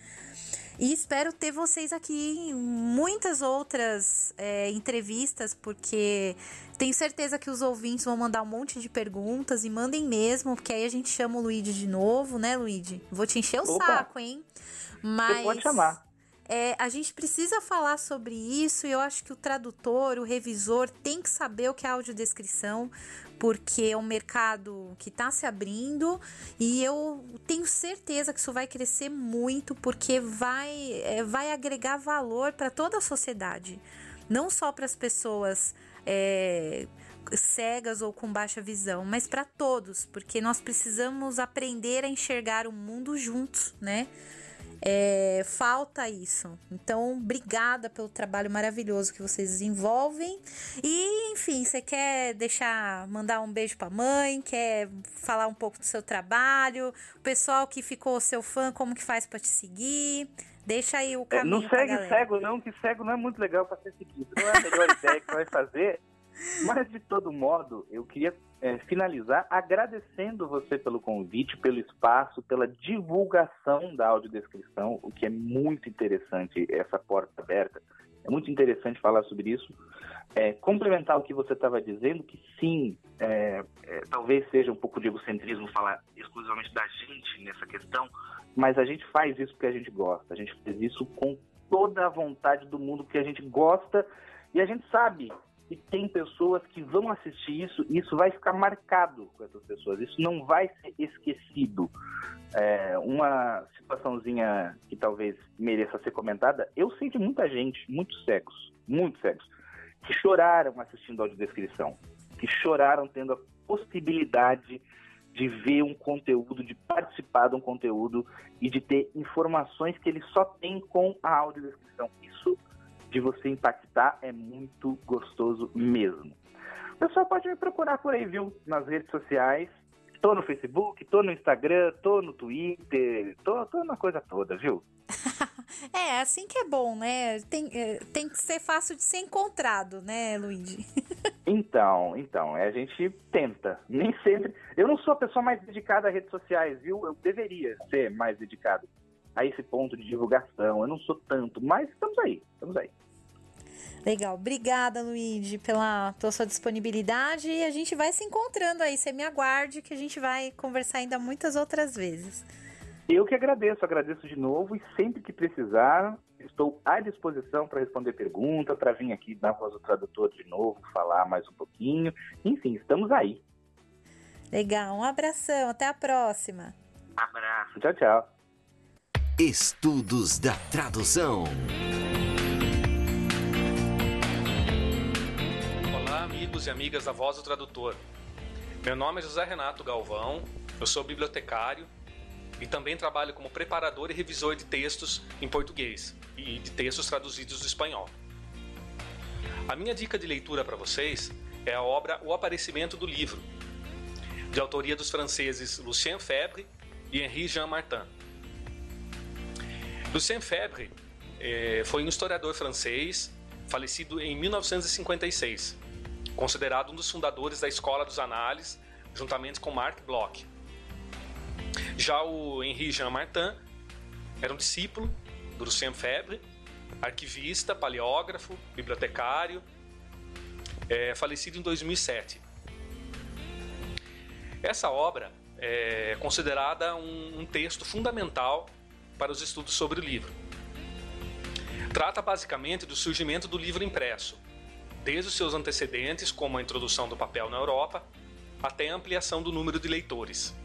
E espero ter vocês aqui em muitas outras é, entrevistas, porque tenho certeza que os ouvintes vão mandar um monte de perguntas e mandem mesmo, porque aí a gente chama o Luigi de novo, né, Luigi? Vou te encher o Opa. saco, hein? Mas. Você pode chamar. É, a gente precisa falar sobre isso e eu acho que o tradutor, o revisor, tem que saber o que é audiodescrição, porque é um mercado que está se abrindo e eu tenho certeza que isso vai crescer muito, porque vai, é, vai agregar valor para toda a sociedade, não só para as pessoas. É, cegas ou com baixa visão, mas para todos, porque nós precisamos aprender a enxergar o mundo juntos, né? É, falta isso. Então, obrigada pelo trabalho maravilhoso que vocês desenvolvem. E, enfim, você quer deixar, mandar um beijo pra mãe, quer falar um pouco do seu trabalho, o pessoal que ficou seu fã, como que faz para te seguir? Deixa aí o é, caminho. Não segue cego, não, que cego não é muito legal para ser seguido. Não é a melhor ideia que vai fazer. (laughs) Mas, de todo modo, eu queria é, finalizar agradecendo você pelo convite, pelo espaço, pela divulgação da audiodescrição, o que é muito interessante, essa porta aberta. É muito interessante falar sobre isso. É, complementar o que você estava dizendo, que sim, é, é, talvez seja um pouco de egocentrismo falar exclusivamente da gente nessa questão, mas a gente faz isso porque a gente gosta, a gente faz isso com toda a vontade do mundo, porque a gente gosta e a gente sabe e tem pessoas que vão assistir isso e isso vai ficar marcado com essas pessoas. Isso não vai ser esquecido. É, uma situaçãozinha que talvez mereça ser comentada, eu sei de muita gente, muitos cegos, muitos cegos, que choraram assistindo a audiodescrição, que choraram tendo a possibilidade de ver um conteúdo, de participar de um conteúdo e de ter informações que ele só tem com a audiodescrição. Isso de você impactar é muito gostoso mesmo. O pessoal pode me procurar por aí, viu? Nas redes sociais. Tô no Facebook, tô no Instagram, tô no Twitter, tô, tô na coisa toda, viu? (laughs) é, assim que é bom, né? Tem, é, tem que ser fácil de ser encontrado, né, Luigi? (laughs) então, então, é, a gente tenta. Nem sempre. Eu não sou a pessoa mais dedicada a redes sociais, viu? Eu deveria ser mais dedicado a esse ponto de divulgação. Eu não sou tanto, mas estamos aí, estamos aí. Legal, obrigada Luigi pela, pela sua disponibilidade e a gente vai se encontrando aí. Você me aguarde que a gente vai conversar ainda muitas outras vezes. Eu que agradeço, agradeço de novo e sempre que precisar, estou à disposição para responder perguntas, para vir aqui na voz do tradutor de novo, falar mais um pouquinho. Enfim, estamos aí. Legal, um abração, até a próxima. Abraço, tchau, tchau. Estudos da tradução. Olá, amigos e amigas da Voz do Tradutor. Meu nome é José Renato Galvão, eu sou bibliotecário e também trabalho como preparador e revisor de textos em português e de textos traduzidos do espanhol. A minha dica de leitura para vocês é a obra O Aparecimento do Livro, de autoria dos franceses Lucien Febvre e Henri Jean Martin. Lucien Febvre eh, foi um historiador francês falecido em 1956, considerado um dos fundadores da Escola dos Análises, juntamente com Marc Bloch. Já o Henri Jean Martin era um discípulo do Lucien Febvre, arquivista, paleógrafo, bibliotecário, é, falecido em 2007. Essa obra é considerada um, um texto fundamental para os estudos sobre o livro. Trata basicamente do surgimento do livro impresso, desde os seus antecedentes, como a introdução do papel na Europa, até a ampliação do número de leitores.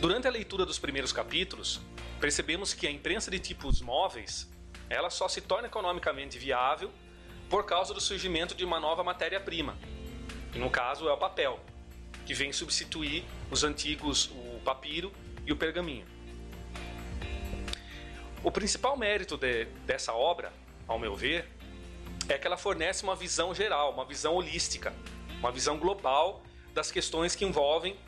Durante a leitura dos primeiros capítulos, percebemos que a imprensa de tipos móveis ela só se torna economicamente viável por causa do surgimento de uma nova matéria-prima, que no caso é o papel, que vem substituir os antigos o papiro e o pergaminho. O principal mérito de, dessa obra, ao meu ver, é que ela fornece uma visão geral, uma visão holística, uma visão global das questões que envolvem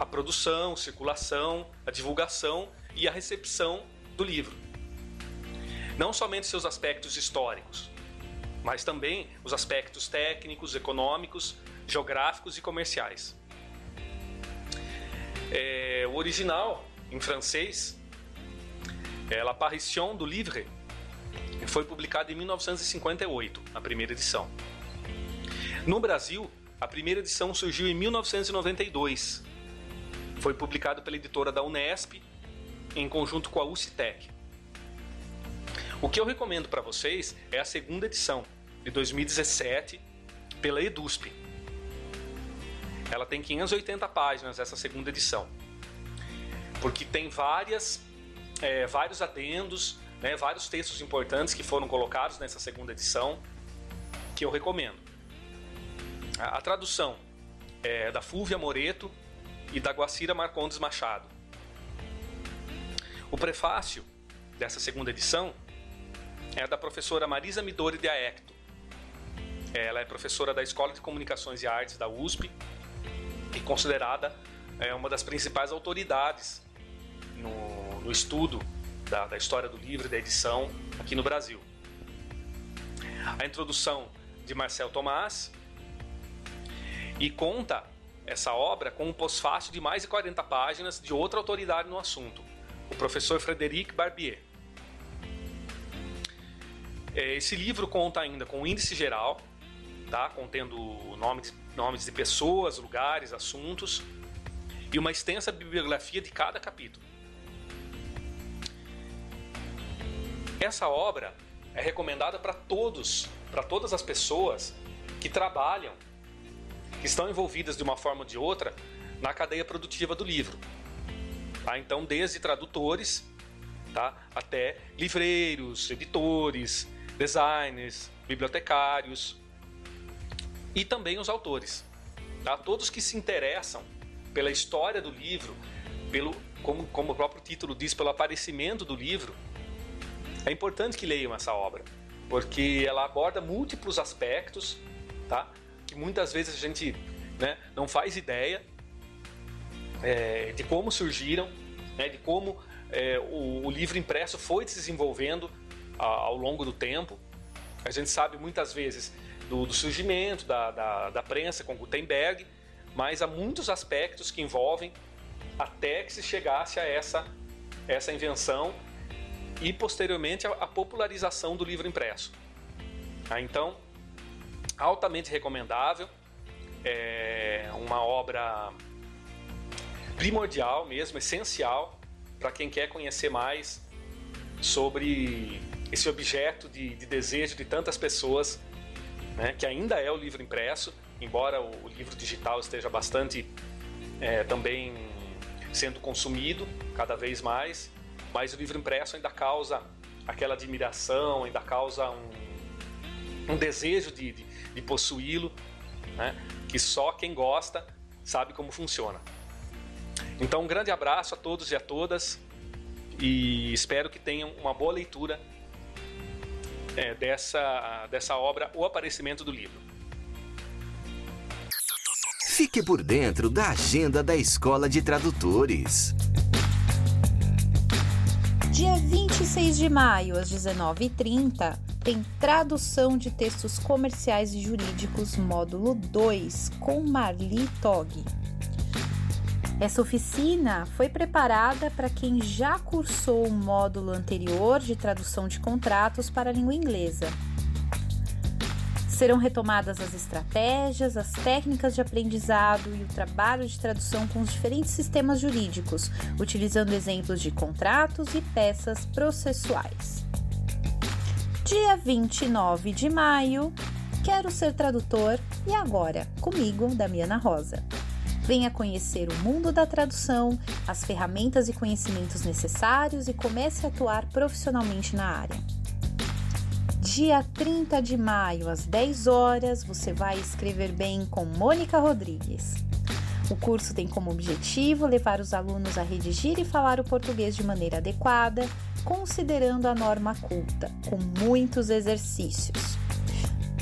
a produção, circulação, a divulgação e a recepção do livro. Não somente seus aspectos históricos, mas também os aspectos técnicos, econômicos, geográficos e comerciais. É, o original, em francês, é L'Apparition du Livre, foi publicado em 1958, a primeira edição. No Brasil, a primeira edição surgiu em 1992. Foi publicado pela editora da Unesp, em conjunto com a UCITEC. O que eu recomendo para vocês é a segunda edição, de 2017, pela EDUSP. Ela tem 580 páginas, essa segunda edição. Porque tem várias é, vários adendos, né, vários textos importantes que foram colocados nessa segunda edição, que eu recomendo. A, a tradução é da Fúvia Moreto e da Guacira Marcondes Machado. O prefácio dessa segunda edição é da professora Marisa Midori de Aecto. Ela é professora da Escola de Comunicações e Artes da USP e considerada é, uma das principais autoridades no, no estudo da, da, história do livro e da edição aqui no Brasil. A introdução de Marcel Tomás e conta essa obra com um pós-fácil de mais de 40 páginas de outra autoridade no assunto, o professor Frederic Barbier. É, esse livro conta ainda com o índice geral, tá? contendo nomes, nomes de pessoas, lugares, assuntos, e uma extensa bibliografia de cada capítulo. Essa obra é recomendada para todos, para todas as pessoas que trabalham, que estão envolvidas de uma forma ou de outra na cadeia produtiva do livro. Tá? Então, desde tradutores tá? até livreiros, editores, designers, bibliotecários e também os autores. Tá? Todos que se interessam pela história do livro, pelo, como, como o próprio título diz, pelo aparecimento do livro, é importante que leiam essa obra, porque ela aborda múltiplos aspectos, tá? Que muitas vezes a gente né, não faz ideia é, de como surgiram, né, de como é, o, o, livro impresso foi se desenvolvendo a, ao longo do tempo. A gente sabe muitas vezes do, do surgimento da, da, da prensa com Gutenberg, mas há muitos aspectos que envolvem até que se chegasse a essa, essa invenção e posteriormente a, popularização do livro impresso. Ah, então, altamente recomendável, é uma obra primordial mesmo, essencial para quem quer conhecer mais sobre esse objeto de, de desejo de tantas pessoas, né, que ainda é o livro impresso embora o, livro digital esteja bastante é, também sendo consumido cada vez mais, mas o livro impresso ainda causa aquela admiração, ainda causa um, um desejo de, de, de possuí-lo, né? que só quem gosta sabe como funciona. Então, um grande abraço a todos e a todas e espero que tenham uma boa leitura é, dessa, dessa obra, O Aparecimento do Livro. Fique por dentro da agenda da Escola de Tradutores. Dia 26 de maio, às 19h30, tem tradução de textos comerciais e jurídicos, módulo 2, com Marli Tog. Essa oficina foi preparada para quem já cursou o módulo anterior de tradução de contratos para a língua inglesa. Serão retomadas as estratégias, as técnicas de aprendizado e o trabalho de tradução com os diferentes sistemas jurídicos, utilizando exemplos de contratos e peças processuais. Dia 29 de maio, quero ser tradutor e agora, comigo, Damiana Rosa. Venha conhecer o mundo da tradução, as ferramentas e conhecimentos necessários e comece a atuar profissionalmente na área. Dia 30 de maio, às 10 horas, você vai escrever bem com Mônica Rodrigues. O curso tem como objetivo levar os alunos a redigir e falar o português de maneira adequada, considerando a norma culta, com muitos exercícios.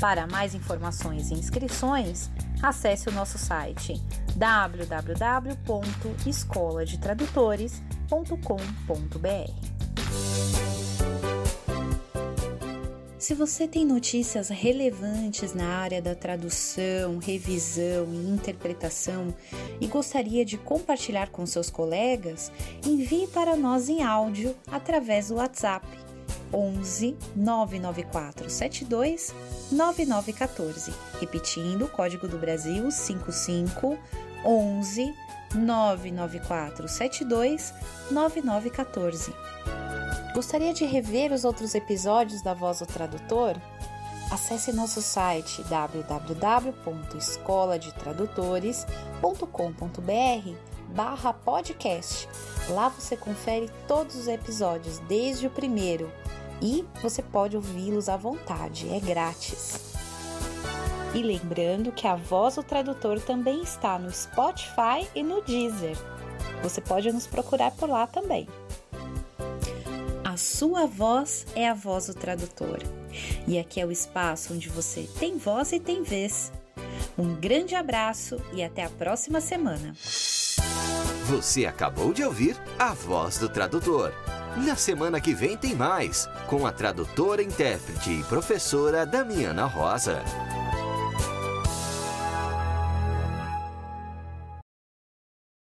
Para mais informações e inscrições, acesse o nosso site www.escoladetradutores.com.br. Se você tem notícias relevantes na área da tradução, revisão e interpretação e gostaria de compartilhar com seus colegas, envie para nós em áudio através do WhatsApp 11 994 72 9914. Repetindo, código do Brasil 55 11 994 72 9914. Gostaria de rever os outros episódios da Voz do Tradutor? Acesse nosso site www.escoladetradutores.com.br barra podcast. Lá você confere todos os episódios, desde o primeiro, e você pode ouvi-los à vontade, é grátis. E lembrando que a voz do tradutor também está no Spotify e no Deezer. Você pode nos procurar por lá também. Sua voz é a voz do tradutor. E aqui é o espaço onde você tem voz e tem vez. Um grande abraço e até a próxima semana. Você acabou de ouvir a voz do tradutor. Na semana que vem tem mais, com a tradutora, intérprete e professora Damiana Rosa.